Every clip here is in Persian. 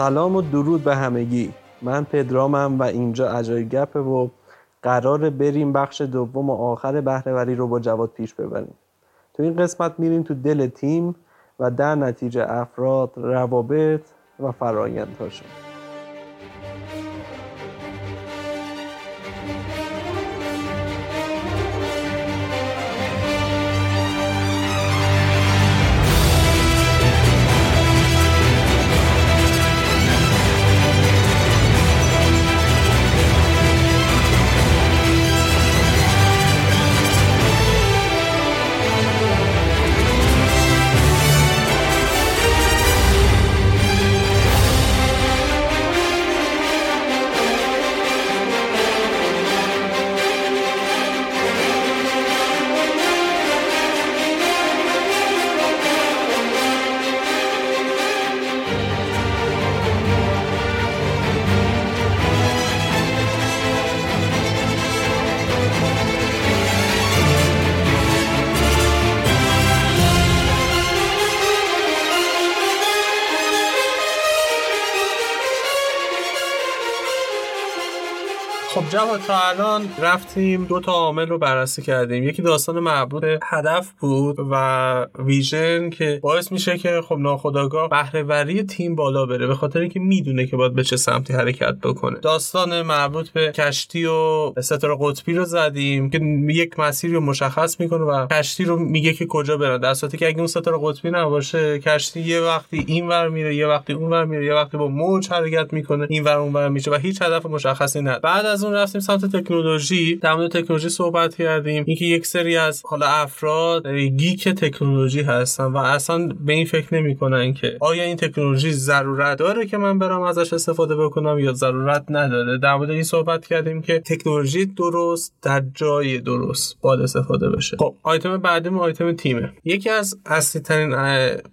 سلام و درود به همگی. من پدرامم و اینجا اجای گپه و قراره بریم بخش دوم و آخر بهرهوری رو با جواد پیش ببریم. تو این قسمت میریم تو دل تیم و در نتیجه افراد روابط و فرایندهاشون جواد تا الان رفتیم دو تا عامل رو بررسی کردیم. یکی داستان مربوط هدف بود و ویژن که باعث میشه که خب ناخداگاه بهرهوری تیم بالا بره به خاطر اینکه می‌دونه که باید به چه سمتی حرکت بکنه. داستان مربوط به کشتی و ستاره قطبی رو زدیم که یک مسیری رو مشخص می‌کنه و کشتی رو میگه که کجا برن. در صورتی که اگه اون ستاره قطبی نباشه کشتی یه وقتی این ور میره یه وقتی اون ور میره یه وقتی با موج حرکت می‌کنه این ور اون ور میشه و هیچ هدف مشخصی نداره. بعد از اون رفتیم سمت تکنولوژی. در مورد تکنولوژی صحبت کردیم. اینکه یک سری از حالا افراد گیک تکنولوژی هستن و اصلا به این فکر نمی‌کنن که آیا این تکنولوژی ضرورت داره که من برم ازش استفاده بکنم یا ضرورت نداره. در مورد این صحبت کردیم که تکنولوژی درست در جای درست باید استفاده بشه. خب آیتم بعدی آیتم تیمه. یکی از اصلی ترین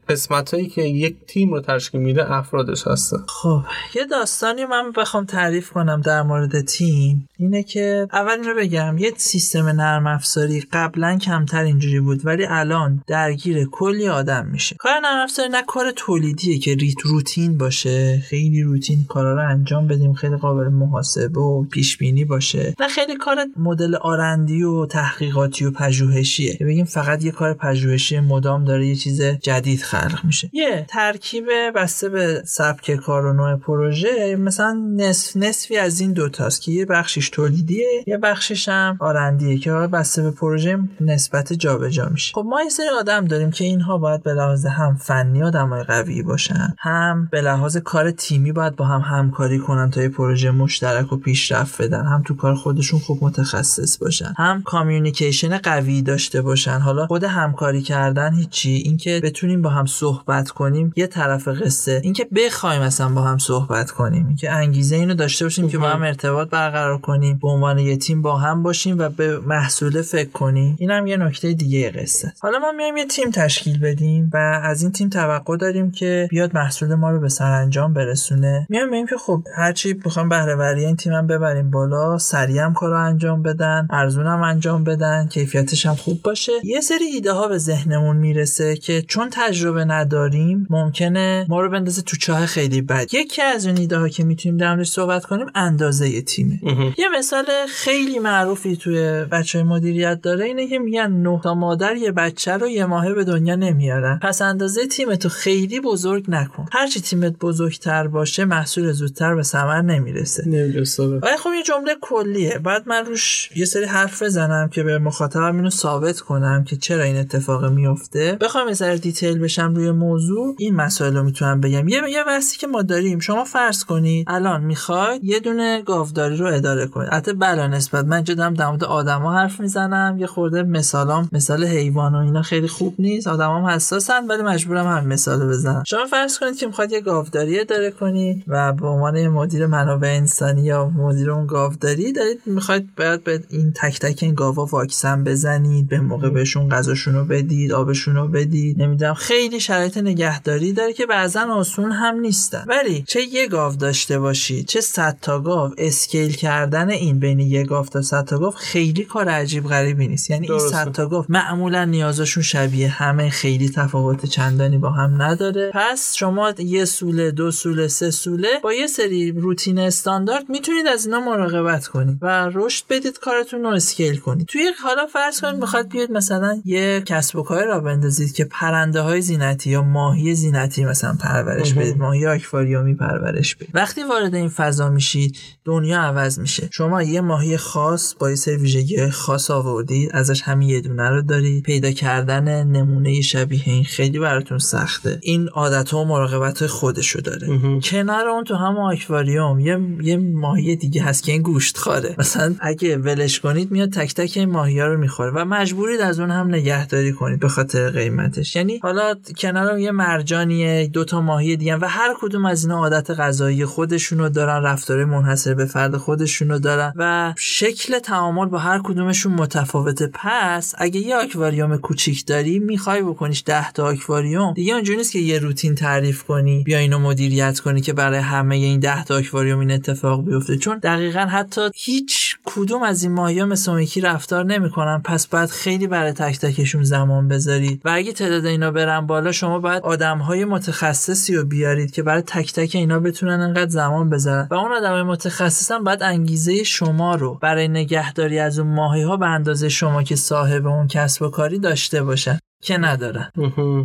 قسمت هایی که یک تیم رو تشکیل میده افرادش هستن. خب یه داستانی من بخوام تعریف کنم در مورد تیم. اینه که اول این رو بگم یه سیستم نرم افزاری قبلا کمتر اینجوری بود ولی الان درگیر کلی آدم میشه. کار نرم افزاری نه کار تولیدیه که ریت روتین باشه. خیلی روتین کارا رو انجام بدیم خیلی قابل محاسبه و پیش بینی باشه. نه خیلی کار مدل آرندی و تحقیقاتی و پژوهشیه. که بگیم فقط یه کار پژوهشی مدام داره یه چیز جدید خلق میشه. یه ترکیب بسته به سبک کار و نوع پروژه مثلا نصف نصفی از این دوتاست که یه بخشش تولیدیه یه بخشش هم آرندیه که بسته به پروژه نسبت جابجا میشه. خب ما یه سری آدم داریم که اینها باید به لحاظ هم فنی آدمای قوی باشن هم به لحاظ کار تیمی باید با هم همکاری کنن تا یه پروژه مشترک و پیشرفت بدن هم تو کار خودشون خوب متخصص باشن هم کامیونیکیشن قوی داشته باشن. حالا خود همکاری کردن هیچی اینکه بتونیم با هم صحبت کنیم یه طرف قصه. اینکه بخوایم اصلا با هم صحبت کنیم اینکه انگیزه اینو داشته باشیم که با هم ارتباط برقرار کنیم به عنوان یه تیم با هم باشیم و به محصول فکر کنیم. اینم یه نکته دیگه قصه. حالا ما میایم یه تیم تشکیل بدیم و از این تیم توقع داریم که بیاد محصول ما رو به سرانجام برسونه. میایم بگیم که خب هرچی بخوام بهره وری این تیمم ببریم بالا سریع هم کارو انجام بدن ارزونم انجام بدن کیفیتش هم خوب باشه. یه سری ایده ها به ذهنمون می‌رسه که چون تجربه نداریم ممکنه ما رو بندازه تو چاه خیلی بد. یکی از اون ایده ها که می‌تونیم در صحبت کنیم اندازه تیمه. یه مثال خیلی معروفی توی بچه مدیریت داره اینه که میگن نه تا مادر یه بچه رو یه ماهه به دنیا نمیارن. پس اندازه تیمتو خیلی بزرگ نکن. هرچی تیمت بزرگتر باشه محصول زودتر به ثمر نمی‌رسه. نمی‌رسه. ولی خب این جمله کلیه. بعد من روش یه سری حرف بزنم که به مخاطبم اینو ثابت کنم که چرا این اتفاق میفته بخوام یه دیتیل بشم روی موضوع. این مسائل رو می‌تونم بگم. یه یه بحثی که ما داریم. شما فرض کنید الان می‌خواید یه دونه گاوداری رو اداره کنید. البته بلا نسبت من دارم در مورد آدما حرف می‌زنم. یه خورده مثالام مثال حیوان و اینا خیلی خوب نیست. آدمام حساسن ولی مجبورم هم مثال بزنم. شما فرض کنید که می‌خواد یه گاوداری اداره کنید و به عنوان مدیر منابع انسانی یا مدیر اون گاوداری دارید می‌خواید باید به این تک تک این گاوا واکسن بزنید به موقع بهشون غذاشون رو بدید آبشون رو بدید. نمی‌دونم خیلی شرایط نگهداری داره که بعضا آسون هم نیستن. ولی چه یه گاو داشته باشید چه صد تا گاو scale کردن این بین یه گاو تا صد تا گاو خیلی کار عجیب غریبی نیست. یعنی این صد تا گاو معمولا نیازشون شبیه همه خیلی تفاوت چندانی با هم نداره. پس شما یه سوله دو سوله سه سوله با یه سری روتین استاندارد می‌تونید از اینا مراقبت کنید و رشد بدید کارتون رو scale کنید. توی حالا فرض کنید می‌خواد بیاد مثلا یه کسب و کار را بندازید که پرنده های زینتی یا ماهی زینتی مثلا پرورش بدید. ماهی آکواریومی پرورش بدید. وقتی وارد این فضا میشید دنیا عوض میشه. شما یه ماهی خاص با یه سری ویژگی خاص آوردید ازش همین یه دونه رو دارید پیدا کردن نمونه شبیه این خیلی براتون سخته. این عادت و مراقبت خودشو داره. کنار اون تو هم آکواریوم یه یه ماهی دیگه هست که این گوشت خاره. مثلا اگه ولش کنید میاد تک تک این ماهی ها رو می‌خوره و مجبورید از اون هم نگهداری کنید به خاطر قیمتش. یعنی حالا کنار یه مرجانیه دو تا ماهی دیگه و هر کدوم از اینا عادت غذایی خودشونو دارن رفتار منحصر به فرد خودشونو دارن و شکل تعامل با هر کدومشون متفاوته. پس اگه یه آکواریوم کوچیک داری می‌خوای بکنیش 10 تا آکواریوم. دیگه اونجوری نیست که یه روتین تعریف کنی بیا اینو مدیریت کنی که برای همه این 10 تا آکواریوم این اتفاق بیفته. چون دقیقا حتی هیچ کدوم از این ماهی ها مثل یکی رفتار نمی‌کنن. پس باید خیلی برای تک تکشون زمان بذارید. و اگه تعداد اینا برن بالا شما باید آدم های متخصصی رو بیارید که برای تک تک اینا بتونن انقدر زمان بذارن. و اون آدم متخصص هم باید انگیزه شما رو برای نگهداری از اون ماهی ها به اندازه شما که صاحب اون کسب و کاری داشته باشن. که ندارن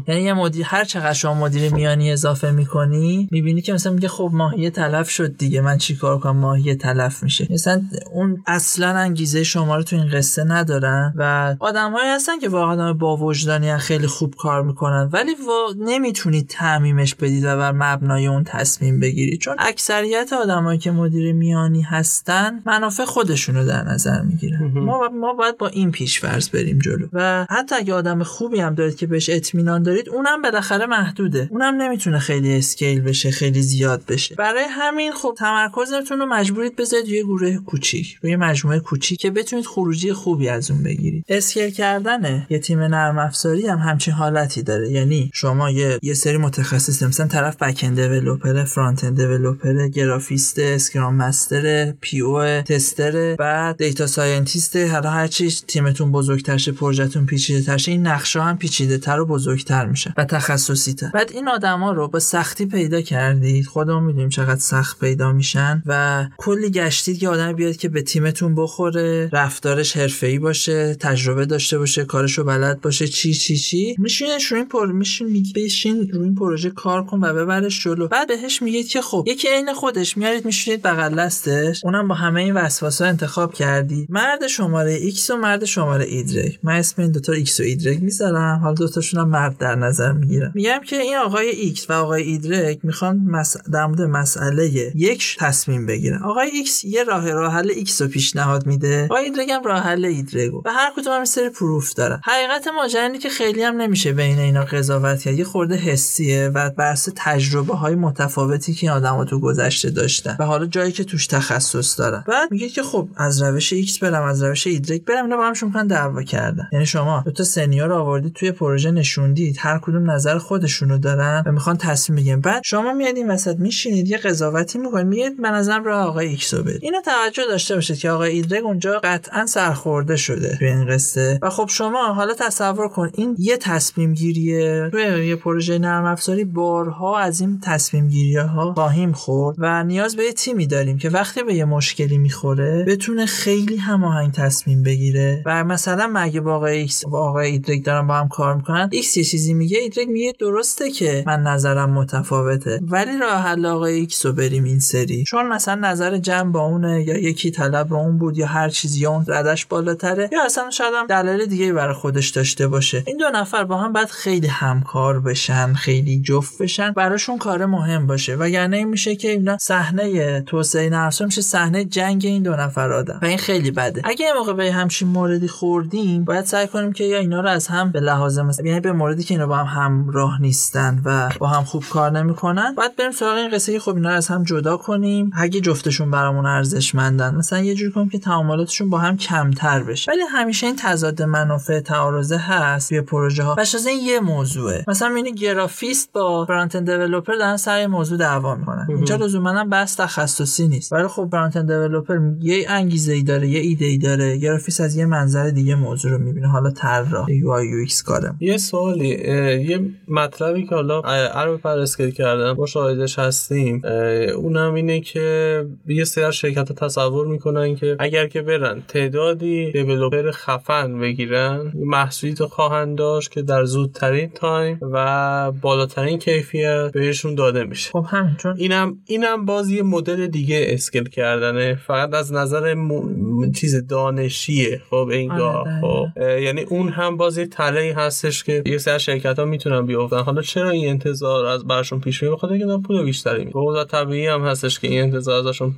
یعنی یه مدیر هر چقدر شما مدیر میانی اضافه می‌کنی می‌بینی که مثلا میگه خب ماهی تلف شد دیگه من چیکار کنم؟ ماهی تلف میشه. مثلا اون اصلا انگیزه شما رو تو این قصه ندارن و آدمهایی هستن که واقعا با وجدانی خیلی خوب کار می‌کنن ولی و... نمی‌تونید تعمیمش بدید و بر مبنای اون تصمیم بگیرید چون اکثریت آدمایی که مدیر میانی هستن منافع خودشون رو در نظر می‌گیرن. ما ما باید با این پیشورز بریم جلو. و حتی اگه آدم خوبی هم دارید که بهش اطمینان دارید اونم بالاخره محدوده. اونم نمی‌تونه خیلی اسکیل بشه خیلی زیاد بشه. برای همین خب تمرکزتون رو مجبورید بذارید روی گروه کوچیک روی مجموعه کوچیک که بتونید خروجی خوبی از اون بگیرید. scale کردن یه تیم نرم افزاری هم همچین حالتی داره. یعنی شما یه یه سری متخصص مثلا طرف back-end developer front-end developer گرافیست Scrum Master PO tester بعد data scientist هر هر چی تیمتون بزرگتر شه پروژهتون این نقشه هم پیچیده تر و بزرگتر میشن و تخصصی تر بعد این آدما رو با سختی پیدا کردید. خودمون می‌دونیم چقدر سخت پیدا میشن و کلی گشتید که آدم بیاد که به تیمتون بخوره رفتارش حرفه‌ای باشه تجربه داشته باشه کارشو بلد باشه چی چی چی. میشینش رو این پر میشین میگی بشین رو این پروژه کار کن و ببرش جلو. بعد بهش میگید که خب یکی عین خودش میارید میشینید بغل دستش. اونم با همه این وسواسا انتخاب کردی. مرد شماره X و مرد شماره ایگرگ من اسم این دوتا X و ایگرگ می‌ذارم. حالا دوتاشون هم مرد در نظر می‌گیرم میگم که این آقای X و آقای ایگرگ می‌خوان مس... در مورد مسئله یک تصمیم بگیرن. آقای X یه راه راه حل X رو پیشنهاد میده. آقای ایگرگ هم راه حل ایگرگ و هر کدوم هم سری proof دارن. حقیقت ماجرا که خیلی هم نمیشه بین اینا قضاوت کرد. یه خورده حسیه و بر تجربه های متفاوتی که این آدما تو گذشته داشتن. و حالا جایی که توش تخصص دارن. بعد میگه که خب از روش ایکس برم از روش ایگرگ برم. اینا با هم شون دعوا کردن. یعنی شما دو تا senior توی پروژه نشوندید هر کدوم نظر خودشونو دارن و می‌خوان تصمیم بگیرن. بعد شما میاد این وسط میشینید یه قضاوتی می‌کنید میگید من ازم راه آقای ایکس رو برید اینو توجه داشته باشید که آقای ایگرگ اونجا قطعا سرخورده شده توی این قصه. و خب شما حالا تصور کن این یه تصمیم گیریه. توی یه پروژه نرم افزاری بارها از این تصمیم گیری ها خواهیم خورد و نیاز به یه تیمی داریم که وقتی به یه مشکلی می‌خوره بتونه خیلی هماهنگ تصمیم بگیره. و مثلا مگه با آقای ایکس با آقای ایگرگ دارن با هم کار می‌کنن ایکس یه چیزی میگه ایگرگ میگه درسته که من نظرم متفاوته ولی راه حل آقای ایکس رو بریم این سری. چون مثلا نظر جمع با اونه یا یکی طلب اون بود یا هر چیزی اون ردش بالاتره یا اصلا شاید هم دلایل دیگه برای خودش داشته باشه. این دو نفر با هم باید خیلی همکار بشن خیلی جفت بشن براشون کار مهم باشه. وگرنه این میشه که اینا صحنه توسعه نرسو میشه صحنه جنگ این دو نفر آدم. و این خیلی بده. اگه یه موقع به همچین موردی خوردیم باید سعی کنیم که یا اینا رو از هم به لحاظ مثلا یعنی به موردی که اینا با هم همراه نیستن و با هم خوب کار نمی‌کنن باید بریم سراغ این قصه که خب اینا رو از هم جدا کنیم. اگه جفتشون برامون ارزشمندن مثلا یه جوری کنیم که تعاملاتشون با هم کمتر بشه. ولی همیشه این تضاد منافع تعارضه هست توی پروژه ها این یه موضوعه. مثلا این گرافیست با front-end developer دارن سر موضوع دعوا می‌کنن. اینجا لزوما هم بحث تخصصی نیست. ولی خب front-end developer یه انگیزه ای داره یه ایده ای داره. گرافیست از یه منظر دیگه موضوع رو می‌بینه. حالا طراح UI UX کارم یه سوالی یه مطلبی که حالا عرب پرسکل کردم ما شاهدش هستیم اونم اینه که یه سری شرکت تصور می‌کنن که اگر که برن تعدادی developer خفن بگیرن محصولی تو خواهند داشت که در زودترین time و بالاترین کیفیت بهشون داده میشه. خب همین چون اینم اینم باز یه مدل دیگه scale کردنه. فقط از نظر م... چیز دانشیه خب اینگاه آره، خب. یعنی اون هم باز یه تله هستش که یه سری شرکت ها می‌تونن بیافتن حالا چرا این انتظار از براشون پیش میاد؟ بخاطر اینکه پول بیشتری میده طبیعی هم هستش که این انتظار ازشون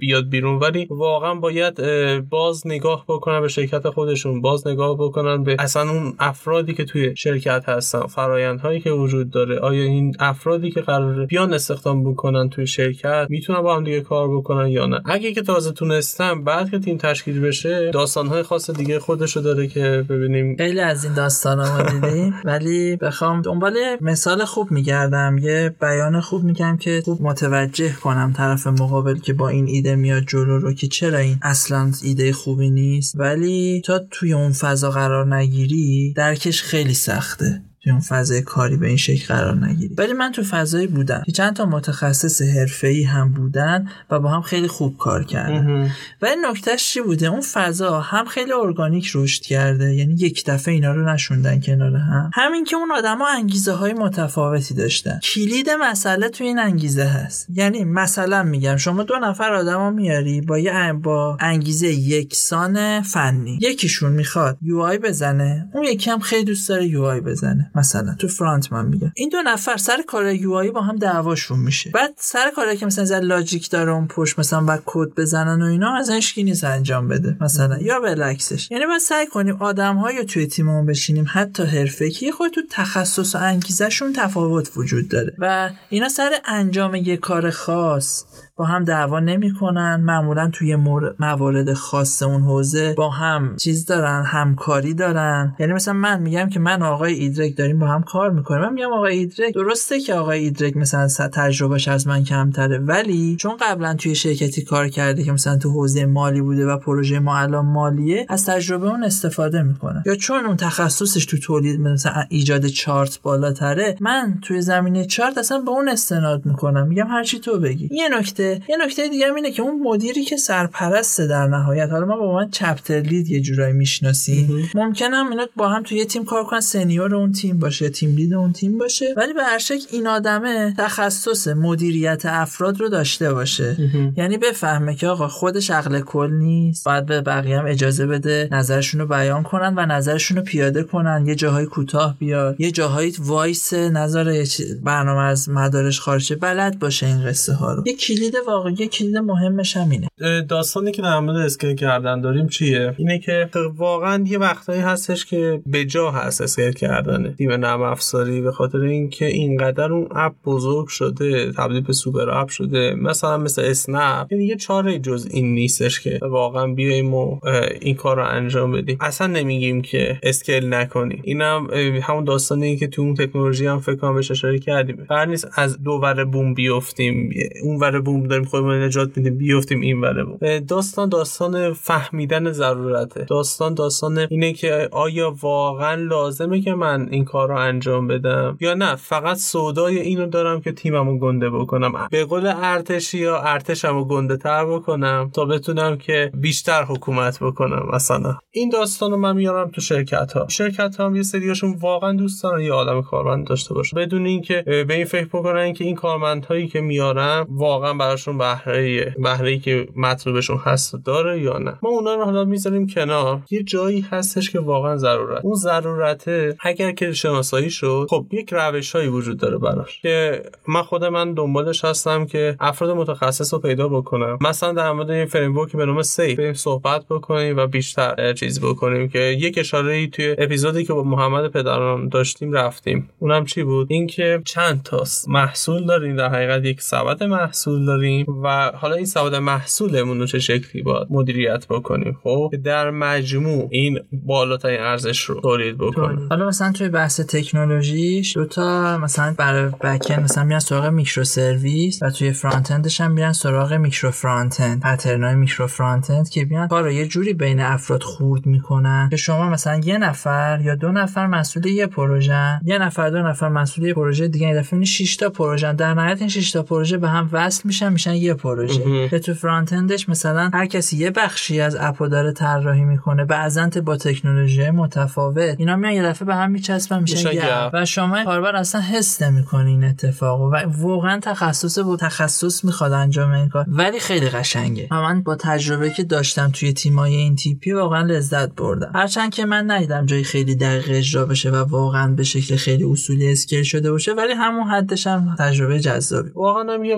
بیاد بیرون. ولی واقعا باید باز نگاه بکنن به شرکت خودشون. باز نگاه بکنن به اصلا اون افرادی که توی شرکت هستن. فرایندهایی که وجود داره. آیا این افرادی که قراره بیان استخدام بکنن توی شرکت می‌تونن با هم دیگه کار بکنن یا نه؟ اگه که تازه تونستن بعد که تیم تشکیل بشه داستانهای خاص دیگه خودشو داره که ببینیم. خیلی از این داستانا ما دیدیم. ولی بخوام دنبال مثال خوب میگردم. یه بیان خوب میگم که خوب متوجه کنم طرف مقابل که با این ایده میاد جلو رو که چرا این اصلا ایده خوبی نیست. ولی تا توی اون فضا قرار نگیری درکش خیلی سخته. توی اون فضای کاری به این شکل قرار نگیری. ولی من تو فضایی بودم که چند تا متخصص حرفه‌ای هم بودن و با هم خیلی خوب کار کردن. ولی نکتهش چی بوده؟ اون فضا هم خیلی ارگانیک رشد کرده یعنی یک دفعه اینا رو نشوندن کنار هم. همین که اون آدما انگیزه های متفاوتی داشتن. کلید مسئله تو این انگیزه هست. یعنی مثلا میگم شما دو نفر آدما میاری با یه با انگیزه یکسان فنی. یکیشون می‌خواد UI بزنه اون یکی هم خیلی دوست داره UI بزنه. مثلا تو front من میگم. این دو نفر سر کار UI با هم دعواشون میشه. بعد سر کاری که مثلا logic داره اون پشت مثلا بعد کد بزنن و اینا از هیچ نیست انجام بده مثلا. یا بالعکسش یعنی باید سعی کنیم آدم های توی تیممون بشینیم حتی حرفه‌ای خود تو تخصص و انگیزشون تفاوت وجود داره. و اینا سر انجام یه کار خاص. با هم دعوا نمی‌کنن. معمولا توی موارد خاص اون حوزه با هم چیز دارن همکاری دارن. یعنی مثلا من میگم که من آقای ایدرک داریم با هم کار می‌کنیم. من میگم آقای ایدرک درسته که آقای ایدرک مثلا تجربهش از من کمتره. ولی چون قبلا توی شرکتی کار کرده که مثلا تو حوزه مالی بوده و پروژه ما الان مالیه از تجربه اون استفاده می‌کنه. یا چون اون تخصصش تو تولید مثلا ایجاد چارت بالاتره من توی زمینه چارت اصلا به اون استناد می‌کنم. میگم هرچی تو بگی. یه نکته یه نکته دیگه اینه که اون مدیری که سرپرسته در نهایت حالا ما با من چپتر لید یه جورایی می‌شناسیم. ممکنه هم اینا با هم توی یه تیم کار کنن senior اون تیم باشه team lead اون تیم باشه. ولی به هر شکل این آدمه تخصص مدیریت افراد رو داشته باشه. یعنی بفهمه که آقا خودش عقل کل نیست. باید به بقیه هم اجازه بده نظرشون رو بیان کنن و نظرشون رو پیاده کنن. یه جاهای کوتاه بیاد. یه جاهایی وایسه نظر برنامه از مدارش خارجه بلد باشه این قصه ها رو. یه کلید واقعی یه کلید مهمش همینه. داستانی که در مورد scale کردن داریم چیه؟ اینه که واقعا یه وقتایی هستش که به جا هست scale کردن تیم نرم افزاری به خاطر اینکه اینقدر اون app بزرگ شده تبدیل به super app شده مثلا مثل اسنپ یعنی یه چاره جز این نیستش که واقعا بیایم و این کار رو انجام بدیم. اصلا نمیگیم که scale نکنیم. اینم همون داستانی که تو اون تکنولوژی هم فکر کنم بهش اشاره کردیم. قرار نیست از دو بوم بیفتیم اون ور بوم داریم خودمون نجات میدیم بیفتیم این ور بوم داستان داستان فهمیدن ضرورته. داستان داستان اینه که آیا واقعا لازمه که من این کار رو انجام بدم؟ یا نه فقط سودای اینو دارم که تیممو گنده بکنم. به قول ارتشی یا ارتشمو گنده تر بکنم تا بتونم که بیشتر حکومت بکنم مثلا. این داستان رو من میارم تو شرکت ها شرکت ها هم یه سریاشون واقعا دوست دارن یه آدم کارمند داشته باشه. بدون اینکه به این فکر بکنن که این کارمندهایی که میارم واقعا براشون بهره بهره که مطلوبشون هست داره یا نه. ما اونا رو حالا می‌ذاریم کنار. یه جایی هستش که واقعا ضرورت. اون ضرورته اگر که شناسایی شد خب یک روش هایی وجود داره براش. که من خود من دنبالش هستم که افراد متخصص رو پیدا بکنم. مثلا در مورد یه فریم به نام سی بریم صحبت بکنیم و بیشتر چیز بکنیم که یک اشاره ای توی اپیزودی که با محمد پدران داشتیم رفتیم. اونم چی بود؟ اینکه چند تا محصول داریم. در حقیقت یک سبد محصول داریم و حالا این سبد محصولمون رو چه شکلی باید مدیریت بکنیم؟ خب در مجموع این بالاترین ارزش رو تولید بکنیم. حالا مثلا توی بحث تکنولوژیش دو تا مثلا برای back مثلا میان سراغ microservice و توی front-end ش هم میرن سراغ میکرو فرانت اند پترنای میکرو فرانت اند که بیان کارو یه جوری بین افراد خورد می‌کنن که شما مثلا یه نفر یا دو نفر مسئول یه پروژه یه نفر دو نفر مسئول یه پروژه دیگه این دفعه 6 تا پروژه در نهایت این 6 تا پروژه به هم وصل میشن میشن یه پروژه. که تو front-end ش مثلا هر کسی یه بخشی از app و داره طراحی می‌کنه بعضا با تکنولوژی متفاوت. اینا میان یه دفعه به هم میچسبن میشن یه و شما کاربر اصلا حس نمی‌کنی این اتفاق و واقعا تخصص با تخصص می‌خواد انجام این کار. ولی خیلی قشنگه. من با تجربه که داشتم توی تیمای این تیپی واقعا لذت بردم. هرچند که من ندیدم جای خیلی دقیق اجرا بشه و واقعا به شکل خیلی اصولی scale شده باشه ولی همون حدش هم تجربه جذابی. واقعا هم یه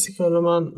چیزی که حالا من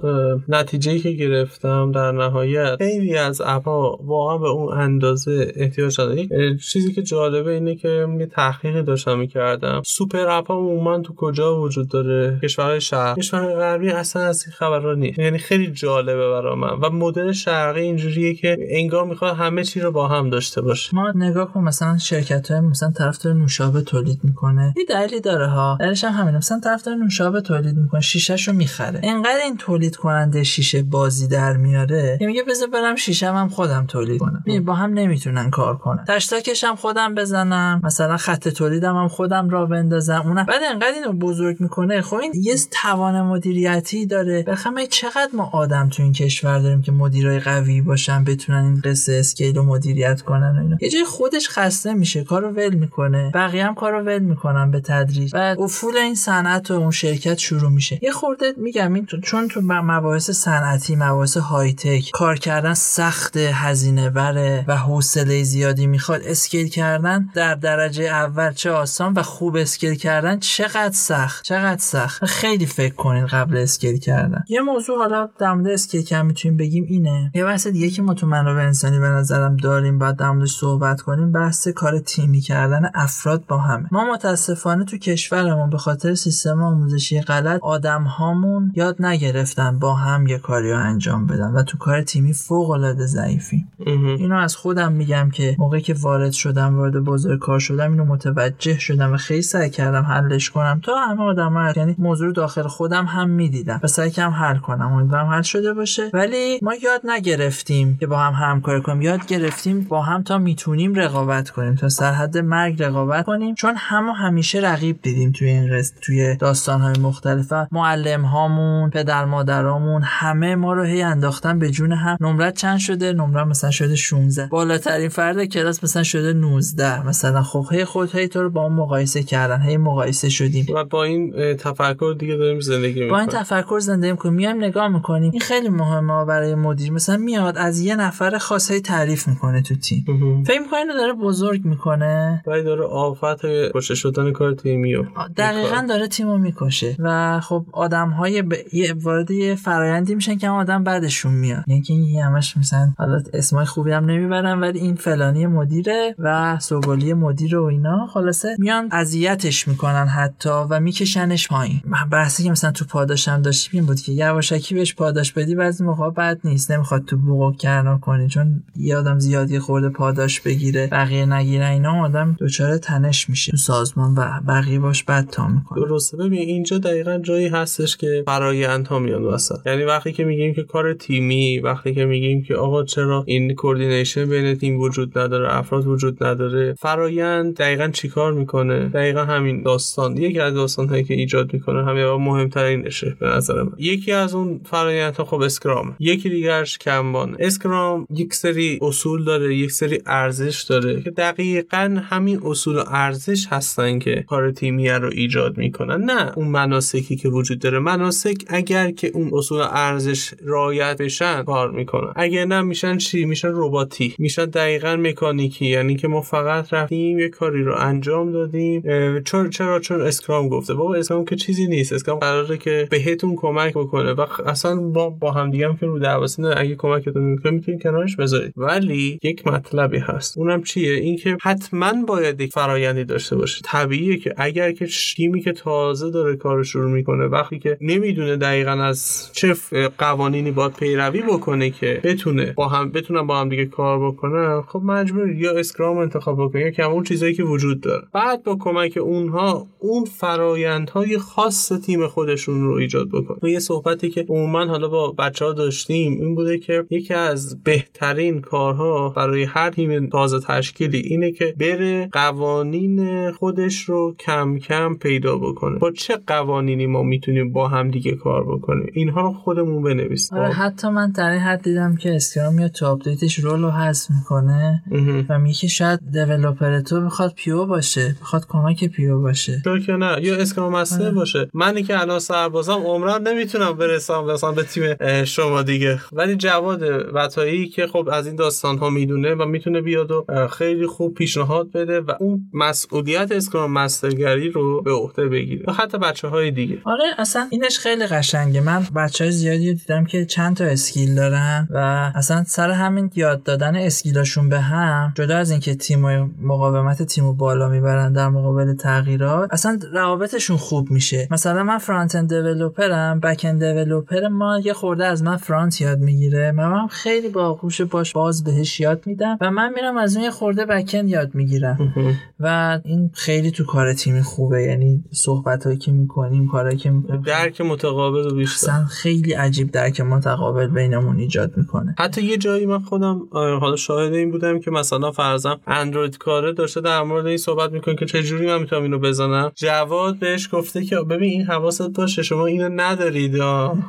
نتیجه که گرفتم در نهایت خیلی از app ا واقعا به اون اندازه احتیاج داره چیزی که جالبه اینه که یه تحقیقی داشتم می‌کردم. super app ها عموما تو کجا وجود داره؟ کشورهای شرق. کشور غربی اصلا از این خبرها نیست. یعنی خیلی جالبه برای من. و مدل شرقی اینجوریه که انگار می‌خواد همه چی رو با هم داشته باشه. ما نگاه کن مثلا شرکت های مثلا طرفدار نوشابه تولید می‌کنه. یه دلیلی داره ها. دلیلش هم همینه. مثلا طرفدار نوشابه تولید می‌کنه. شیشه رو می‌خره. انقدر این تولید کننده شیشه بازی در میاره که میگه بذار برم شیشه هم خودم تولید کنم. با هم نمی‌تونن کار کنن. تشتاکش هم خودم بزنم مثلا خط تولیدم هم خودم را بندازم. اونم بعد انقدر اینو بزرگ می‌کنه. خب این یه توان مدیریتی داره. بخوام چقدر ما آدم تو این کشور داریم که مدیرای قوی باشن بتونن این قصه اسکیل رو مدیریت کنن و اینا. یه جای خودش خسته میشه کارو ول می‌کنه. بقیه هم کارو ول می‌کنن به تدریج. و افول این صنعت و اون شرکت شروع میشه. یه خورده میگم تو چون تو مباحث صنعتی مباحث high-tech کار کردن سخت هزینه بره و حوصله زیادی می‌خواد scale کردن در درجه اول چه آسان و خوب scale کردن چقدر سخت؟ چقدر سخت؟ خیلی فکر کنین قبل scale کردن. یه موضوع حالا در مورد scale کردن می‌تونیم بگیم اینه. یه بحث دیگه که ما تو منابع انسانی به نظرم داریم باید در صحبت کنیم بحث کار تیمی کردن افراد با همه. ما متاسفانه تو کشورمون به خاطر سیستم آموزشی غلط آدم هامون یا یاد نگرفتن با هم یه کاری رو انجام بدن و تو کار تیمی فوق العاده ضعیفیم اینو از خودم میگم که موقعی که وارد شدم وارد بازار کار شدم اینو متوجه شدم و خیلی سعی کردم حلش کنم تا همه آدم یعنی موضوع داخل خودم هم می‌دیدم و سعی کردم حل کنم. امیدوارم حل شده باشه. ولی ما یاد نگرفتیم که با هم همکاری کنیم. یاد گرفتیم با هم تا می‌تونیم رقابت کنیم تا سرحد مرگ رقابت کنیم. چون همو همیشه رقیب دیدیم توی این قصد توی داستان های مختلف معلم هامون پدر مادرامون همه ما رو هی انداختن به جون هم. نمرت چند شده؟ نمره مثلا شده 16 بالاترین فرد کلاس مثلا شده 19 مثلا خب هی خود هی تو رو با اون مقایسه کردن هی مقایسه شدیم. و با این تفکر دیگه داریم زندگی می‌کنیم با این تفکر زندگی می‌کنیم میایم نگاه می‌کنیم. این خیلی مهمه برای مدیر. مثلا میاد از یه نفر خاصی تعریف می‌کنه تو تیم. فکر می‌کنه داره بزرگ می‌کنه؟ ولی داره آفت کشته شدن کار تیمی و دقیقا داره تیمو می‌کشه. و خب آدم های ب... یه وارد یه فرایندی میشن که هم آدم بعدشون میاد. یعنی که این همش مثلا حالا اسمای خوبی هم نمی‌برن ولی این فلانی مدیره و سوگلی مدیر و اینا خلاصه میان اذیتش می‌کنن حتی و میکشنش پایین. بحثی که مثلا تو پاداشم داشتیم این بود که یواشکی بهش پاداش بدی بعضی موقع بد نیست نمی‌خواد تو بوق کرنا کنی چون یه آدم زیادی خورده پاداش بگیره بقیه نگیره اینا آدم دچار تنش میشه. سازمان و بقیه باش بد تا می‌کنه. درسته. ببین اینجا دقیقا جایی هستش که فرایند ها میاد وسط. یعنی وقتی که میگیم که کار تیمی وقتی که میگیم که آقا چرا این coordination بین تیم وجود نداره افراد وجود نداره فرایند دقیقا چیکار می‌کنه؟ دقیقا همین داستان. یکی از داستان هایی که ایجاد می‌کنه همین مهمترینشه به نظر من. یکی از اون فرایند ها خب Scrum. یکی دیگرش Kanban Scrum یک سری اصول داره یک سری ارزش داره که دقیقا همین اصول و ارزش هستن که کار تیمی رو ایجاد می‌کنن. نه اون مناسکی که وجود داره. مناسک اگر که اون اصول ارزش رعایت بشن کار می‌کنن. اگر نه میشن چی؟ میشن رباتی. میشن دقیقا مکانیکی. یعنی که ما فقط رفتیم یه کاری رو انجام دادیم. چرا چرا؟ چون Scrum گفته. بابا Scrum که چیزی نیست. Scrum قراره که بهتون کمک بکنه. و اصلا با با هم دیگه هم که رودرواسی اگه کمکتون می‌کنه می‌تونید کنارش بذارید. ولی یک مطلبی هست. اونم چیه؟ اینکه حتما باید یک فرایندی داشته باشه طبیعیه که اگر که تیمی که تازه داره کار شروع می‌کنه وقتی که نمی‌دونه دقیقا از چه قوانینی باید پیروی بکنه که بتونه با هم بتونن با هم دیگه کار بکنن؟ خب مجبور یا اسکرام انتخاب بکنه یا که اون چیزایی که وجود داره. بعد با کمک اونها اون فرایندهای خاص تیم خودشون رو ایجاد بکنه. یه صحبتی که عموما حالا با بچه ها داشتیم این بوده که یکی از بهترین کارها برای هر تیم تازه تشکیلی اینه که بره قوانین خودش رو کم کم پیدا بکنه. با چه قوانینی ما می‌تونیم با هم دیگه کار بکنیم. اینها رو خودمون بنویسیم. آره حتی من در این حد دیدم که Scrum میاد تو update ش role رو حذف می‌کنه و میگه شاید developer تو بخواد PO باشه بخواد کمک PO باشه. چرا که نه یا Scrum Master باشه. منی که الان سربازم عمران نمی‌تونم برسم مثلا به تیم شما دیگه. ولی جواد بطحایی که خب از این داستان ها می‌دونه و می‌تونه بیاد و خیلی خوب پیشنهاد بده و اون مسئولیت Scrum Master گری رو به عهده بگیره. و حتی بچه های دیگه. آره اصلا اینش خیلی قشنگه. من بچه های زیادی دیدم که چند تا skill دارن و اصلا سر همین یاد دادن skill اشون به هم جدا از اینکه تیم مقاومت تیمو بالا می‌برن در مقابل تغییرات اصلا روابطشون خوب میشه. مثلا من front-end developer م back-end developer ما یه خورده از من front یاد می‌گیره. من, من خیلی باهوش باش باز بهش یاد میدم و من میرم از اون یه خورده back-end یاد می‌گیرم. و این خیلی تو کار تیمی خوبه. یعنی صحبت هایی که می‌کنیم کارهایی که می‌کنیم. درک متقابل و بیشتر. اصلا خیلی عجیب درک متقابل بینمون ایجاد می‌کنه. حتی یه جایی من خودم حالا شاهد این بودم که مثلا فرضم اندروید کاره داشته در مورد این صحبت می‌کنه که چه جوری من می‌تونم اینو بزنم؟ جواد بهش گفته که ببین این حواست باشه شما اینو ندارید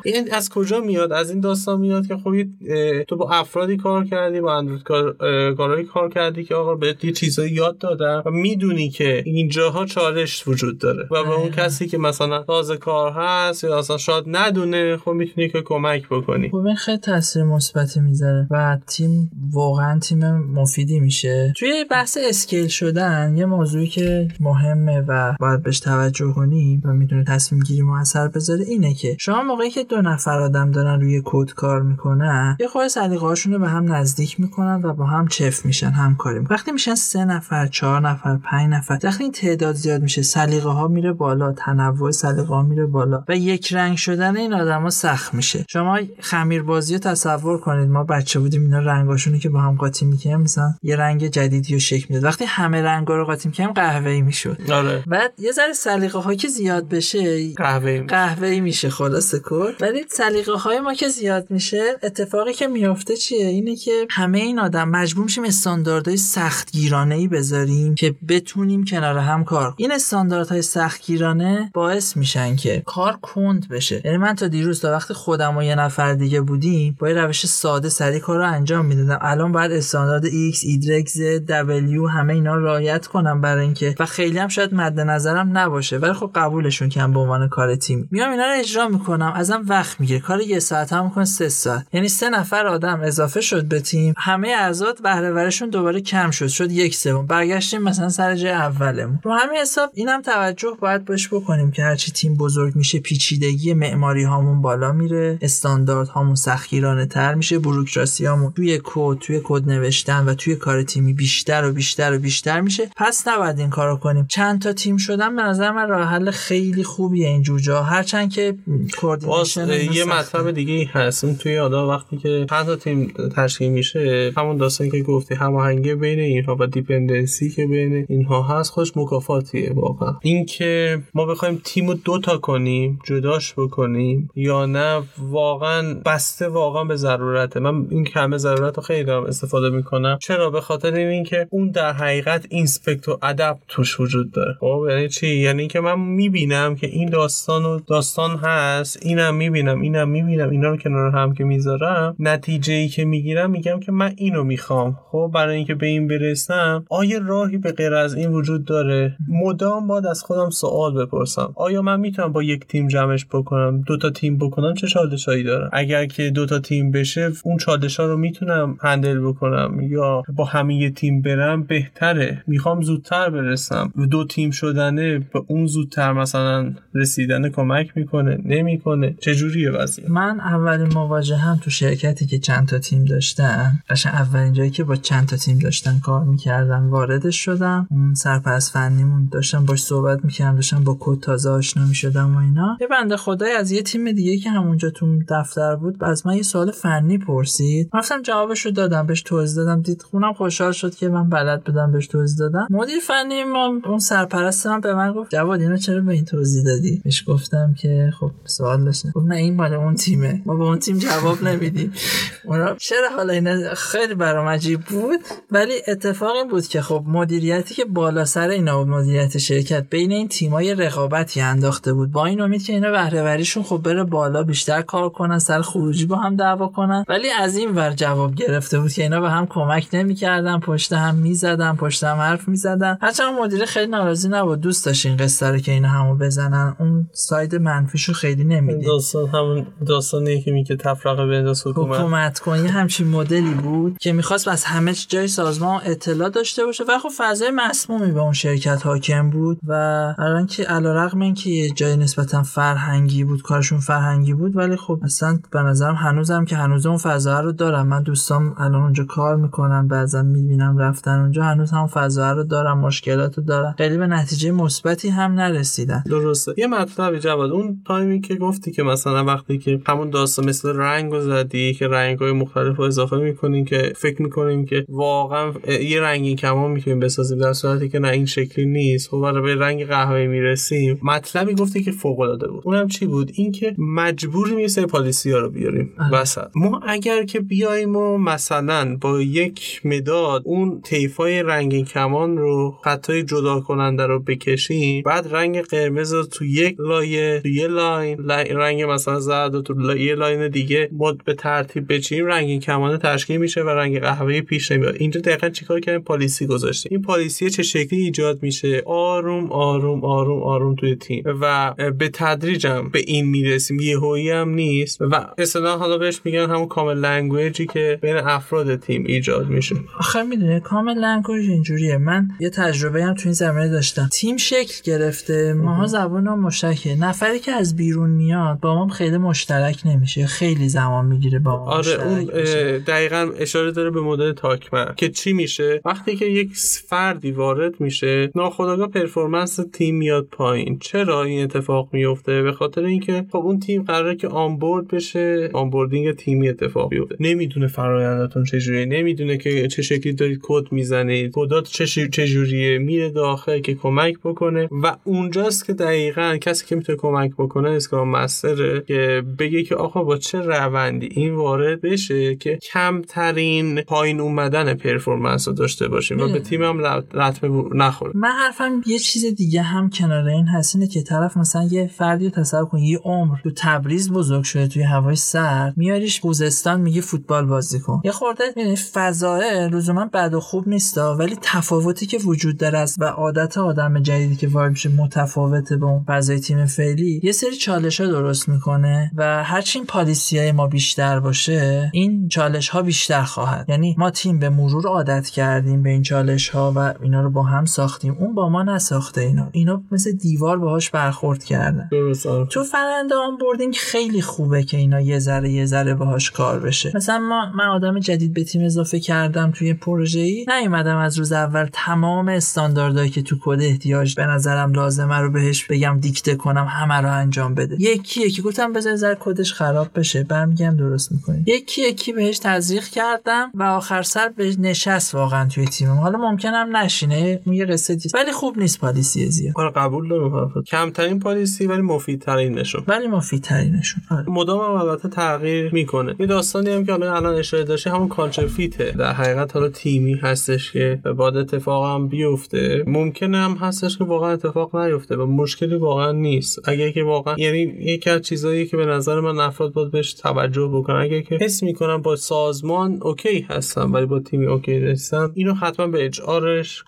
این از کجا میاد؟ از این داستان میاد که خب تو با افرادی کار کردی با اندروید کار کارهایی کار کردی که آقا بهت یه چیزایی یاد دادن و می‌دونی که اینجاها چالش وجود داره. و به اون کسی که مثلا تازه کار هست یا اصلا شاید ندونه خب می‌تونی که کمک بکنی. خب این خیلی تاثیر مثبتی می‌ذاره و تیم واقعا تیم مفیدی میشه. توی بحث اسکیل شدن یه موضوعی که مهمه و باید بهش توجه کنیم و می‌تونه تصمیم گیری موثر بذاره اینه که شما موقعی که دو نفر آدم دارن روی کد کار می‌کنن یه خورده سلیقه‌هاشون رو به هم نزدیک می‌کنن و با هم چف میشن همکاری وقتی میشن سه نفر چهار نفر پنج نفر وقتی این تعداد زیاد میشه سلیقه ها میره بالا تنوع سلیقه ها میره بالا و یک رنگ هماهنگ شدن این آدما سخت میشه. شما خمیر بازی رو تصور کنید. ما بچه بودیم اینا رنگاشونو که با هم قاطی می‌کنیم مثلا یه رنگ جدیدی رو شکل می‌داد. وقتی همه رنگا رو قاطی می‌کنیم قهوه‌ای می‌شد. آره. بعد یه ذره سلیقه ها که زیاد بشه قهوه قهوه‌ای میشه خلاصه کن ولی سلیقه های ما که زیاد میشه اتفاقی که میفته چیه؟ اینه که همه این آدم مجبور میشیم استانداردهای سختگیرانه ای بذاریم که بتونیم کنار هم کار این استانداردهای سختگیرانه باعث میشن که کار کند بشه. یعنی من تا دیروز تا وقتی خودم و یه نفر دیگه بودیم با یه روش ساده سری کار رو انجام می‌دادم. الان باید استاندارد X, Y, Z, W همه اینا رعایت کنم برای اینکه و خیلی هم شاید مد نظرم نباشه ولی خب قبولشون کنم به عنوان کار تیمی میام اینا رو اجرا می‌کنم. ازم وقت می‌گیره. کار یه ساعت هم می‌کنه سه ساعت. یعنی سه نفر آدم اضافه شد به تیم. همه اعضا بهره دوباره کم شد. شد یک سوم. برگشتیم مثلا سر جای اولمون. رو همین حساب اینم توجه باید باش بکنیم که هرچی تیم بزرگ میشه پیچیدگی معماری هامون بالا میره استاندارد هامون سختگیرانه تر میشه بروکراسی هامون توی کد توی کد نوشتن و توی کار تیمی بیشتر و بیشتر و بیشتر میشه. پس نباید این کارو کنیم. چند تا تیم شدن به نظر من راه حل خیلی خوبیه این جوجا هرچند که coordination یه مطلب دیگه ای هست. اون توی آدا وقتی که چند تا تیم تشکیل میشه همون داستانی که گفتی هماهنگی بین اینها و dependency که بین اینها هست خودش مکافاتیه واقعا. اینکه ما بخوایم تیم رو دوتا کنیم جداش بکنیم یا نه واقعا بسته واقعا به ضرورته. من این همه ضرورت رو خیلی دارم استفاده می‌کنم. چرا؟ به خاطر اینکه اون در حقیقت inspect و adapt توش وجود داره. خب یعنی چی؟ یعنی اینکه من می‌بینم که این داستان و داستان هست اینم می‌بینم اینم می‌بینم اینا رو کنار هم که می‌ذارم نتیجه ای که می‌گیرم میگم که من اینو می‌خوام. خب برای اینکه به این برسم آیا راهی به غیر از این وجود داره؟ مدام باید از خودم سوال بپرسم. آیا من می‌تونم با یک تیم جمعش بکنم دو تا تیم بکنم چه چالشایی دارم؟ اگر که دو تا تیم بشه اون چالش ها رو می‌تونم هندل بکنم یا با همه یه تیم برم بهتره. می‌خوام زودتر برسم. دو تیم شدنه به اون زودتر مثلا رسیدن کمک می‌کنه نمی‌کنه. چجوریه وضعیه من اولین مواجه هم تو شرکتی که چند تا تیم داشتن قشن اولین جایی که با چند تا تیم داشتن کار می‌کردم واردش شدم. اون سرپرست فنیمون داشتم باش صحبت می‌کردم داشتم با کد تازه آشنا می‌شدم و اینا. یه بنده خدای از یه تیم دیگه که همونجا تو دفتر بود از من یه سوال فنی پرسید. رفتم جوابشو دادم بهش توضیح دادم. دید خونم خوشحال شد که من بلد بدم بهش توضیح دادم. مدیر فنی ما اون سرپرست من به من گفت جواد اینو چرا به این توضیح دادی؟ بهش گفتم که خب سوال داشتم. گفت نه این مال اون تیمه. ما به اون تیم جواب نمیدیم. اونا چرا حالا اینا خیلی برام عجیب بود؟ ولی اتفاق این بود که خب مدیریتی که بالا سر اینا بود مدیریت شرکت بین این تیمای رقابتی انداخته بود. با این امید که اینا بهره وریشون خب بره بالا بیشتر کار کنن سر خروجی با هم دعوا کنن. ولی از این ور جواب گرفته بود که اینا به هم کمک نمی‌کردن پشت هم می‌زدن پشت هم حرف می‌زدن. هرچند مدیر خیلی ناراضی نبود دوست داشت این قصه رو که اینا همو بزنن. اون ساید منفیشو خیلی نمی‌دید. داستان همون داستانیه که میگه تفرقه بنداز حکومت. حکومت کن. یه همچین مدلی بود که می‌خواست از همه جای سازمان اطلاع داشته باشه. و خب فضای مسمومی به اون شرکت حاکم بود. و الان که علیرغم اینکه یه جای نسبتا فرهنگی بود کارشون فرهنگی بود ولی خب اصلا به نظرم هنوزم که هنوز اون فضا رو دارم. من دوستام الان اونجا کار می‌کنن بعضا می‌بینم رفتن اونجا هنوز هم فضا رو دارم مشکلات رو دارم. خیلی به نتیجه مثبتی هم نرسیدن. درسته. یه مطلبی جواد اون time ی که گفتی که مثلا وقتی که همون داستان مثل رنگ زدی که رنگ های مختلف رو اضافه می‌کنین که فکر می‌کنیم که واقعا یه رنگین کمان می‌تونیم بسازیم در صورتی که نه این شکلی نیست. خب به رنگ قهوه‌ای می‌رسیم. مطلبی گفتی که فوق العاده بود. اونم چی بود؟ اینکه مجبوریم یه سری policy ها رو بیاریم. وسط. ما اگر که بیایم و مثلا با یک مداد اون طیفای رنگین کمان رو خط های جدا کننده رو بکشیم بعد رنگ قرمز رو تو یک لایه تو یه line لای- رنگ مثلا زرد رو تو یه line دیگه ما به ترتیب بچینیم رنگین کمان تشکیل میشه و رنگ قهوه‌ای پیش نمیاد. اینجا دقیقا چیکار کردیم؟ policy گذاشتیم. این policy چه شکلی ایجاد میشه؟ آروم آروم آروم آروم توی تیم. و به تدریجم به این می‌رسیم یهویی هم نیست. و اصطلاحا حالا بهش میگن همون common language ی که بین افراد تیم ایجاد میشه. آخه می‌دونی common language اینجوریه. من یه تجربه هم تو این زمینه داشتم. تیم شکل گرفته ماها زبان مشترکه. نفری که از بیرون میاد با ما خیلی مشترک نمیشه. خیلی زمان می‌گیره با ما آره اون دقیقا اشاره داره به مدل تاکمن که چی میشه؟ وقتی که یک فردی وارد میشه ناخودآگاه performance تیم میاد پایین. چرا این اتفاق میفته؟ به خاطر خاطر اینکه خب اون تیم قراره که onboard بشه onboarding تیمی اتفاق بیفته. نمی‌دونه فرآیندتون چجوریه نمی‌دونه که چه شکلی دارید کد می‌زنید کدات چه چجوریه میره داخل که کمک بکنه. و اونجاست که دقیقا کسی که می‌تونه کمک بکنه Scrum Master ه که بگه که آقا با چه روندی این وارد بشه که کمترین پایین اومدن performance رو داشته باشیم و به تیم هم لطمه نخوره. من حرفم یه چیز دیگه هم کنار این هست که طرف مثلا یه فردی تصور کن یه عمر. تو تبریز بزرگ شده توی هوای سرد. میاریش خوزستان میگه فوتبال بازی کن. یه خورده یعنی فضای لزوما بد و خوب نیستا ولی تفاوتی که وجود داره است و عادت آدم جدیدی که وارد میشه متفاوته به اون فضای تیم فعلی یه سری چالش ها درست می‌کنه و هرچی این پالیسی های ما بیشتر باشه این چالش ها بیشتر خواهد. یعنی ما تیم به مرور عادت کردیم به این چالش ها و اینا رو با هم ساختیم. اون با ما نساخته اینا اینا مثل دیوار باهاش برخورد کردن تو فرنده آن بردینگ خیلی خوبه که اینا یه ذره یه ذره باهاش کار بشه. مثلا ما من آدم جدید به تیم اضافه کردم توی پروژه ای نیومدم از روز اول تمام استانداردهایی که تو کد احتیاج به نظرم لازمه رو بهش بگم دیکته کنم همه رو انجام بده. یکی یکی گفتم بذار ذره کدش خراب بشه. برمیگم درست می‌کنیم یکی یکی بهش تزریق کردم و آخر سر به نشست واقعا توی تیمم. حالا ممکنم نشینه یه قصه ولی خوب نیست پالیسی زیاد. آره قبول دارم کمترین policy ولی مفیدترینشون ولی مفیدترینشون آره. مدام هم البته تغییر می‌کنه. یه داستانی هم که حالا الان اشاره داشته همون culture fit ه. در حقیقت حالا تیمی هستش که بعد اتفاق هم بیفته. ممکنه هم هستش که واقعا اتفاق نیفته و مشکلی واقعا نیست. اگر که واقعا یعنی یکی از چیزایی که به نظر من افراد باید بهش توجه بکنن اگر که حس می‌کنن با سازمان okay هستن ولی با تیمی okay نیستن اینو حتما به HR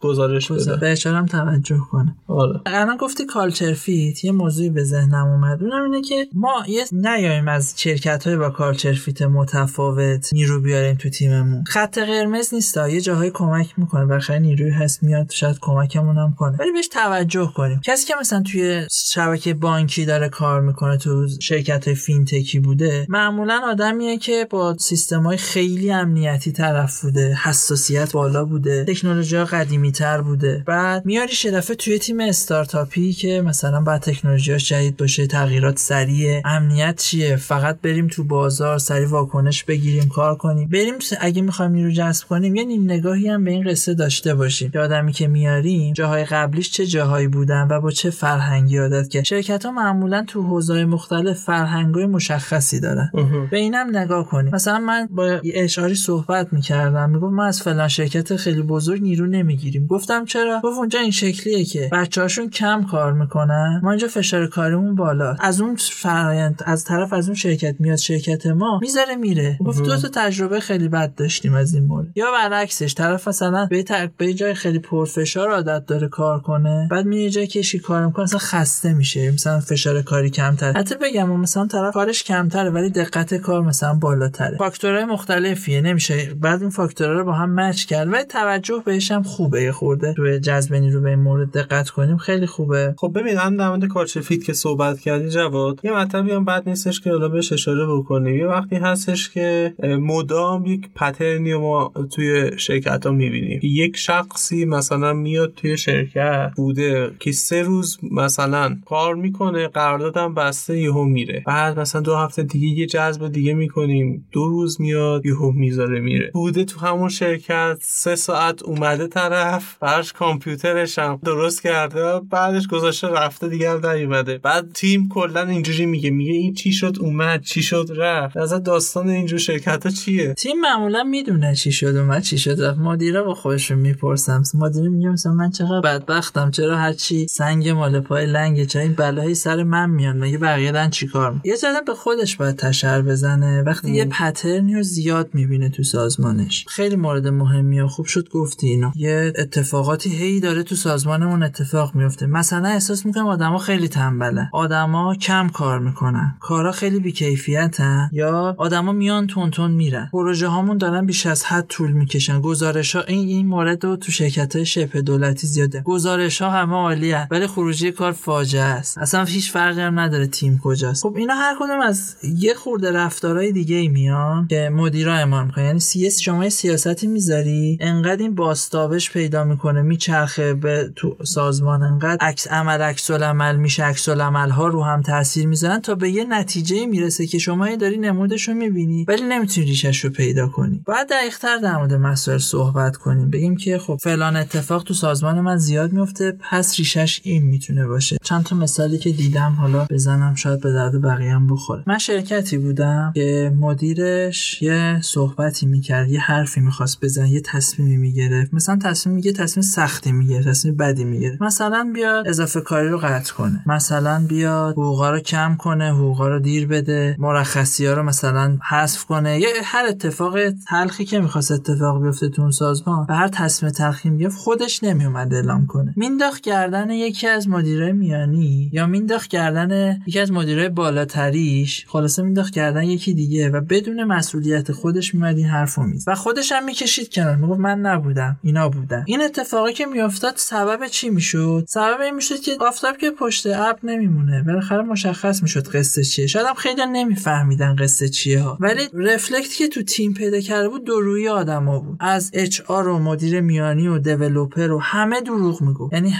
گزارش بده. به HR هم توجه کنه. آره. الان گفتی culture fit یه موضوعی به ذهنم اومد. اونم اینه که ما یه نیایم از شرکت های با culture fit متفاوت نیرو بیاریم تو تیممون. خط قرمز نیست یه جاهای کمک می‌کنه. بالاخره نیروی هست میاد شاید کمکمون هم کنه. ولی بهش توجه کنیم. کسی که مثلا توی شبکه بانکی داره کار می‌کنه تو شرکت فینتکی بوده معمولا آدمیه که با سیستم های خیلی امنیتی طرف بوده حساسیت بالا بوده تکنولوژی قدیمی تر بوده. بعد میاری دفعه توی تیم استارتاپی که مثلا بعد تکنولوژیاش جدید باشه تغییرات سریع امنیت چیه؟ فقط بریم تو بازار سریع واکنش بگیریم کار کنیم. بریم اگه می‌خوایم نیرو جذب کنیم یه نیم نگاهی هم به این قصه داشته باشیم. که آدمی که میاریم جاهای قبلیش چه جاهایی بودن و با چه فرهنگی عادت که شرکت ها معمولا تو حوزه‌های مختلف فرهنگای مشخصی دارن. به اینم نگاه کنیم. مثلا من با اشاری صحبت می‌کردم. می‌گفت ما از فلان شرکت خیلی بزرگ نیرو نمی‌گیریم. گفتم چرا؟ گفت اونجا این شکلیه که بچه‌هاشون کم کار می‌کنن. ما اینجا فشار کاریمون بالا. از اون فرایند از طرف از اون شرکت میاد شرکت ما می‌ذاره میره. گفت دو تا تجربه خیلی بد داشتیم از این مورد. یا برعکسش طرف مثلا به تق... به جای خیلی پرفشار عادت داره کار کنه بعد میره جای کشی کار می‌کنه مثلا خسته میشه. مثلا فشار کاری کمتر. حتی بگم مثلا طرف کارش کمتره ولی دقت کار مثلا بالاتره. فاکتورهای مختلفیه نمیشه. بعد این فاکتورها رو با هم مچ کرد. و توجه بهش هم خوبه یه خورده. روی جذب رو به این مورد دقت کنیم خیلی خوبه. خب ببین هم در مورد کارچ فیت که صحبت کردی جواد؟ یه مطلبی هم بد نیستش که حالا بهش اشاره بکنیم. یه وقتی هستش که مدام یک پترنی ما توی شرکت ها می‌بینیم. یک شخصی مثلا میاد توی شرکت بوده که سه روز مثلا کار می‌کنه قراردادم بسته یهو میره. بعد مثلا دو هفته دیگه یه جذب دیگه می‌کنیم. دو روز میاد یهو می‌ذاره میره. بوده تو همون شرکت سه ساعت اومده طرف براش کامپیوترش هم درست کرده بعدش گذاشته رفته دیگه هم نیومده. بعد تیم کلا اینجوری میگه. میگه این چی شد؟ اومد. چی شد؟ رفت. از داستان اینجور شرکت ها چیه؟ تیم معمولا می‌دونه چی شد اومد چی شد رفت. مدیرا با خودشون می‌پرسم مدیر میگه مثلا من چقدر بدبختم؟ چرا هرچی سنگ مال پای لنگه چرا این بلایی سر من میان؟ مگه بقیه دن چیکار یه جدا به خودش باید تشر بزنه. وقتی ام. یه پترنی رو زیاد می‌بینه تو سازمانش. خیلی مورد مهمیه خوب شد گفتی اینو. یه اتفاقاتی هی داره تو سازمانمون اتفاق میفته مثلا احساس می‌کنم آدما خیلی تنبله آدما کم کار می‌کنن. کارا خیلی بیکیفیتن. یا آدما میان تون تون میرن. پروژه هامون دارن بیش از حد طول می‌کشن. گزارش ها این این مورد رو تو شرکت های شبه دولتی زیاده. گزارش ها همه عالیه ولی خروجی کار فاجعه است. اصلا هیچ فرقی هم نداره تیم کجاست. خب اینا هر کدوم از یه خورده رفتارهای دیگه میان که مدیرا اعمال می‌کنن. یعنی سی اس شما سیاستی می‌ذاری انقدر این باستابش پیدا می‌کنه میچرخه به تو سازمان انقدر عکس عمل عکس عمل میشه عکس عمل ها رو هم تاثیر می‌ذارن تا به یه نتیجه می‌رسه که شما داری نمودش رو می‌بینی ولی نمی‌تونی ریشش رو پیدا کنی. باید دقیقتر در مورد مسائل صحبت کنیم. بگیم که خب فلان اتفاق تو سازمان من زیاد میفته پس ریشش این می‌تونه باشه. چند تا مثالی که دیدم حالا بزنم شاید به درد بقیه هم بخوره. من شرکتی بودم که مدیرش یه صحبتی می‌کرد یه حرفی می‌خواست بزن یه تصمیمی می‌گرفت. مثلا تصمیم میگه تصمیم سختی میگه تصمیم بدی میگه مثلا بیاد اضافه کاری رو قطع کنه. مثلا بیاد حقوقا رو کم کنه حقوقا رو دیر بده. مرخصی ها رو مثلا حذف کنه. یه هر اتفاق تلخی که می‌خواست اتفاق بیفته تو اون سازمان به هر تصمیم تلخی می‌گرفت خودش نمیومد اعلام کنه. مینداخت گردن یکی از مدیرای میانی یا مینداخت گردن یکی از مدیرای بالاتریش. خلاصه مینداخت گردن یکی دیگه و بدون مسئولیت خودش میمد این حرفو میز و خودش هم می‌کشید کنار. می‌گفت من نبودم. اینا بودن. این اتفاقی که میافتاد سبب چی می‌شد؟ سبب این می‌شد که آفتاب که پشت ابر نمیمونه. بالاخره مشخص می‌شد قصه چیه. شاید هم خیلی نمیفهمیدن قصه چیه ها. ولی رفلکت که تو تیم پیدا کرده بود دروی آدما بود. از اچ آر و مدیر میانی و دیولپر و همه دروغ می‌گفت. یعنی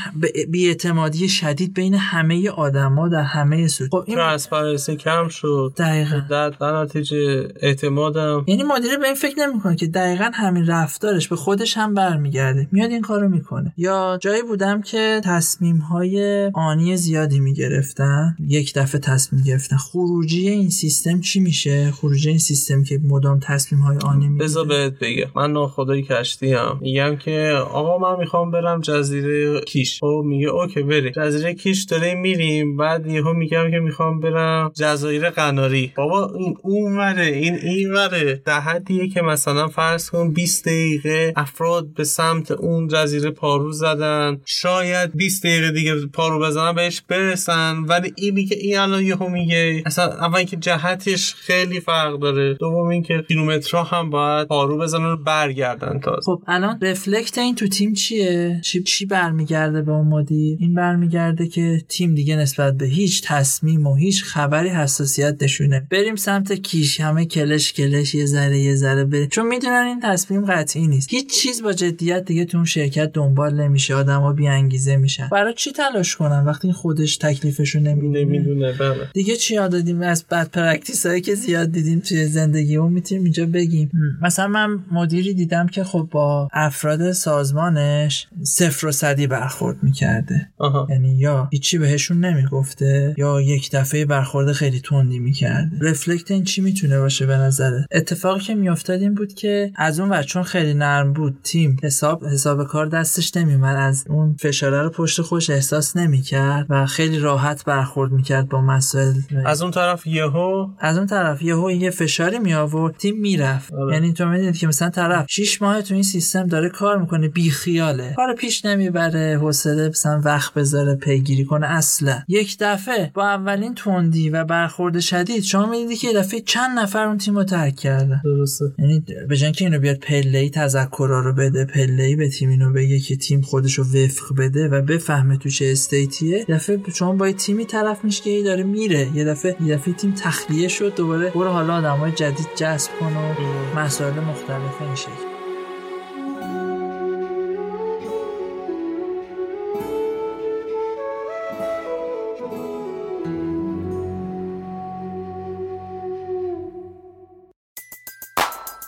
بیاعتمادی شدید بین همه آدما در همه سطوح خب این transparency کم شد. دقیقاً. در, در نتیجه اعتمادم. یعنی مدیر به این فکر نمی‌کنه که دقیقا همین رفتارش به خودش هم برمیگرده. میاد این کارو می‌کنه. یا جایی بودم که تصمیم های آنی زیادی می‌گرفتن یک دفعه تصمیم گرفتن. خروجی این سیستم چی میشه؟ خروجی این سیستم که مدام تصمیم های آنی می‌گیره. بذار بهت بگم. من ناخدای کشتی هم میگم که آقا من می‌خوام برم جزیره کیش. خب میگه okay بری جزیره کیش داریم میریم. بعد یهو میگم که می‌خوام برم جزایر قناری. بابا این اونوره این اینوره. در حدیه که مثلا فرض کن 20 دقیقه افراد به سمت اون جزیره پارو زدن. شاید 20 دقیقه دیگه پارو بزنن بهش برسن. ولی اینی که این الان یهو میگه اصلا اول که جهتش خیلی فرق داره. دوم اینکه کیلومترها هم باید پارو بزنن و برگردن تا خب الان رفلکت این تو تیم چیه؟ چی چی برمیگرده به اون مدیر این برمیگرده که تیم دیگه نسبت به هیچ تصمیم و هیچ خبری حساسیت نشونه. بریم سمت کیش. همه کلش کلش یه ذره یه ذره بریم چون می‌دونن این تصمیم قطعی نیست. هیچ چیز با جدیت دیگه تو اون شرکت دنبال نمیشه. آدما بی انگیزه میشن. برای چی تلاش کنن وقتی خودش تکلیفشو نمی‌دونه نمی‌دونه بله. دیگه چی یاد دادیم؟ از bad practice هایی که زیاد دیدیم توی زندگی اون می‌تونیم اینجا بگیم. مثلا من مدیری دیدم که خب با افراد سازمانش صفر و صدی برخورد می‌کرده. یعنی یا هیچی بهشون نمی‌گفته یا یک دفعه برخورد خیلی تندی می‌کرده. reflect این چی می‌تونه باشه به نظرت اتفاقی که میافتاد این بود که از اون چون خیلی نرم بود تیم حساب حساب کار دستش نمیومد از اون فشاره رو پشت خودش احساس نمی‌کرد و خیلی راحت برخورد می‌کرد با مسائل. از اون طرف یهو؟ از اون طرف یهو یه فشاری می آورد تیم می‌رفت. یعنی تو می‌دونید که مثلا طرف 6 ماه تو این سیستم داره کار می‌کنه بی خیاله کار پیش نمی‌بره حوصله مثلا وقت بذاره پیگیری کنه اصلا. یک دفعه با اولین تندی و برخورد شدید شما می‌دیدی که دفعه چند نفر اون تیم رو ترک کردن. درسته. یعنی به که اینو بیاد پله ای تذکرا رو بده پله ای به تیم اینو بگه که تیم خودش رو وفق بده و بفهمه تو چه استیتیه دفعه شما با تیمی طرف میشه که داره میره یه دفعه یه دفعه تیم تخلیه شد دوباره برو حالا آدمای جدید جذب کن و مسائل مختلف این شکل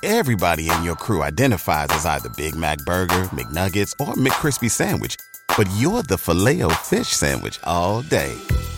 Everybody in your crew identifies as either Big Mac Burger, McNuggets, or McCrispy Sandwich. But you're the filet fish Sandwich all day.